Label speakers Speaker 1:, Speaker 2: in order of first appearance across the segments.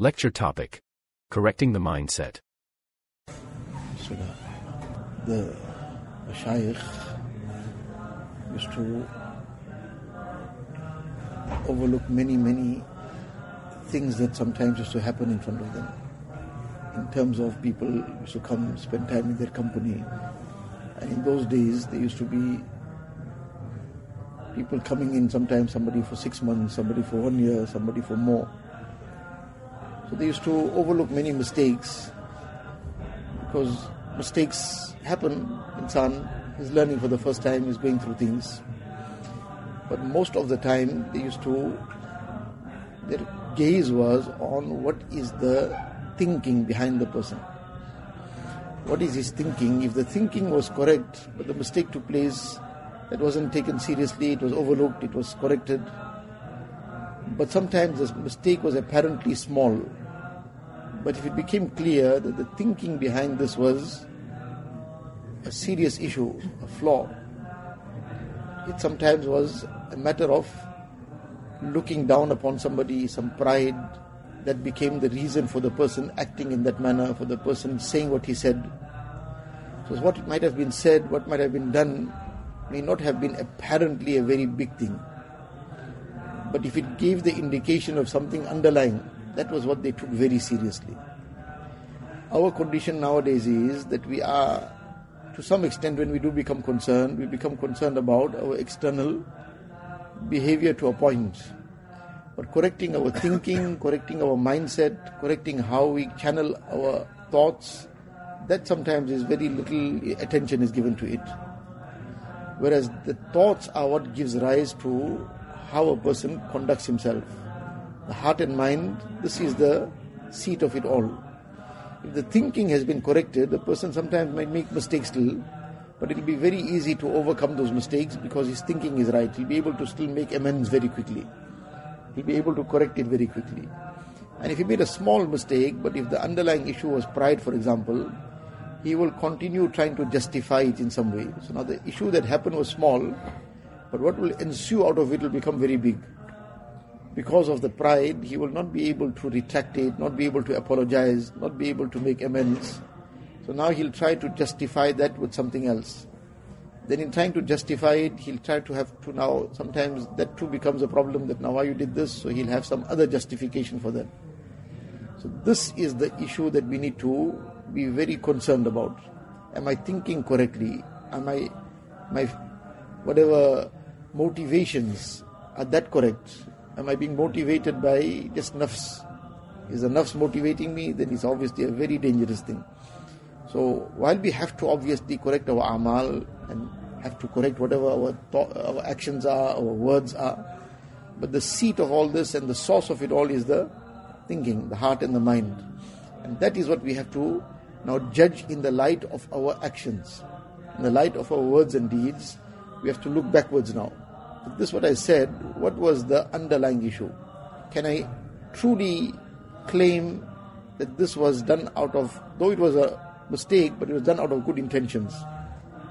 Speaker 1: Lecture topic Correcting the Mindset.
Speaker 2: The shaykh used to overlook many, many things that sometimes used to happen in front of them. In terms of people used to come spend time in their company. And in those days, there used to be people coming in, sometimes somebody for six months, somebody for one year, somebody for more. So they used to overlook many mistakes because mistakes happen. Insan is learning for the first time, is going through things. But most of the time, they used to, their gaze was on what is the thinking behind the person. What is his thinking? If the thinking was correct, but the mistake took place, that wasn't taken seriously, it was overlooked, it was corrected. But sometimes the mistake was apparently small. But if it became clear that the thinking behind this was a serious issue, a flaw, it sometimes was a matter of looking down upon somebody, some pride that became the reason for the person acting in that manner, for the person saying what he said. So what might have been said, what might have been done, may not have been apparently a very big thing. But if it gave the indication of something underlying, that was what they took very seriously. Our condition nowadays is that we are, to some extent, when we do become concerned, we become concerned about our external behavior to a point. But correcting our thinking, correcting our mindset, correcting how we channel our thoughts, that sometimes is very little attention is given to it. Whereas the thoughts are what gives rise to how a person conducts himself. The heart and mind, this is the seat of it all. If the thinking has been corrected, the person sometimes might make mistakes still, but it'll be very easy to overcome those mistakes because his thinking is right. He'll be able to still make amends very quickly. He'll be able to correct it very quickly. And if he made a small mistake, but if the underlying issue was pride, for example, he will continue trying to justify it in some way. So now the issue that happened was small, but what will ensue out of it will become very big. Because of the pride, he will not be able to retract it, not be able to apologize, not be able to make amends. So now he'll try to justify that with something else. Then in trying to justify it, he'll try to have to now, sometimes that too becomes a problem that now why you did this, so he'll have some other justification for that. So this is the issue that we need to be very concerned about. Am I thinking correctly? Am I, my, whatever motivations, are that correct? Am I being motivated by just nafs? Is the nafs motivating me? Then it's obviously a very dangerous thing. So while we have to obviously correct our amal and have to correct whatever our, thought, our actions are, our words are, but the seat of all this and the source of it all is the thinking, the heart and the mind. And that is what we have to now judge in the light of our actions, in the light of our words and deeds. We have to look backwards now. This is what I said. What was the underlying issue? Can I truly claim that this was done out of, though it was a mistake, but it was done out of good intentions?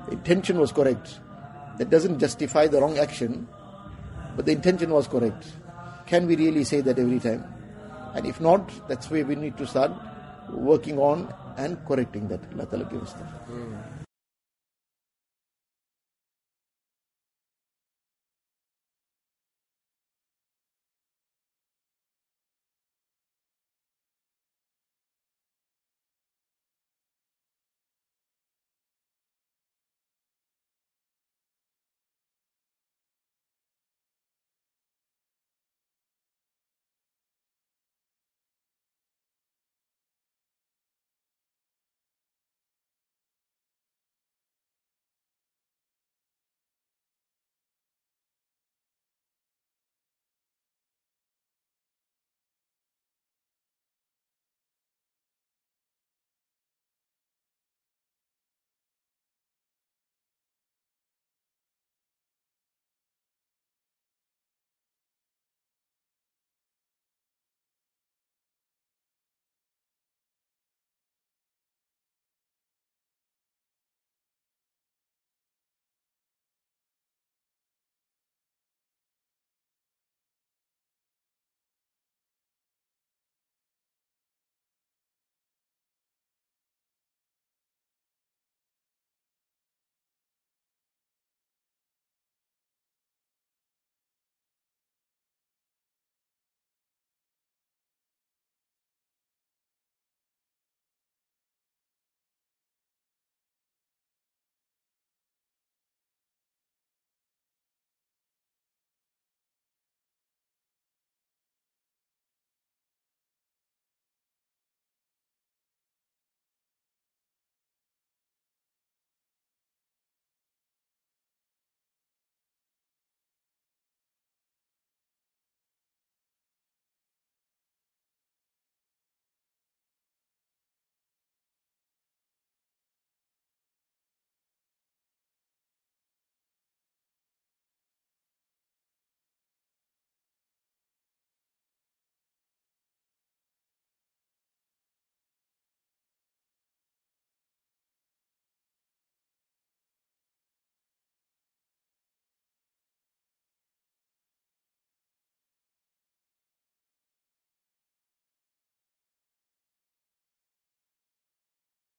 Speaker 2: The intention was correct. That doesn't justify the wrong action, but the intention was correct. Can we really say that every time? And if not, that's where we need to start working on and correcting that. Allah that.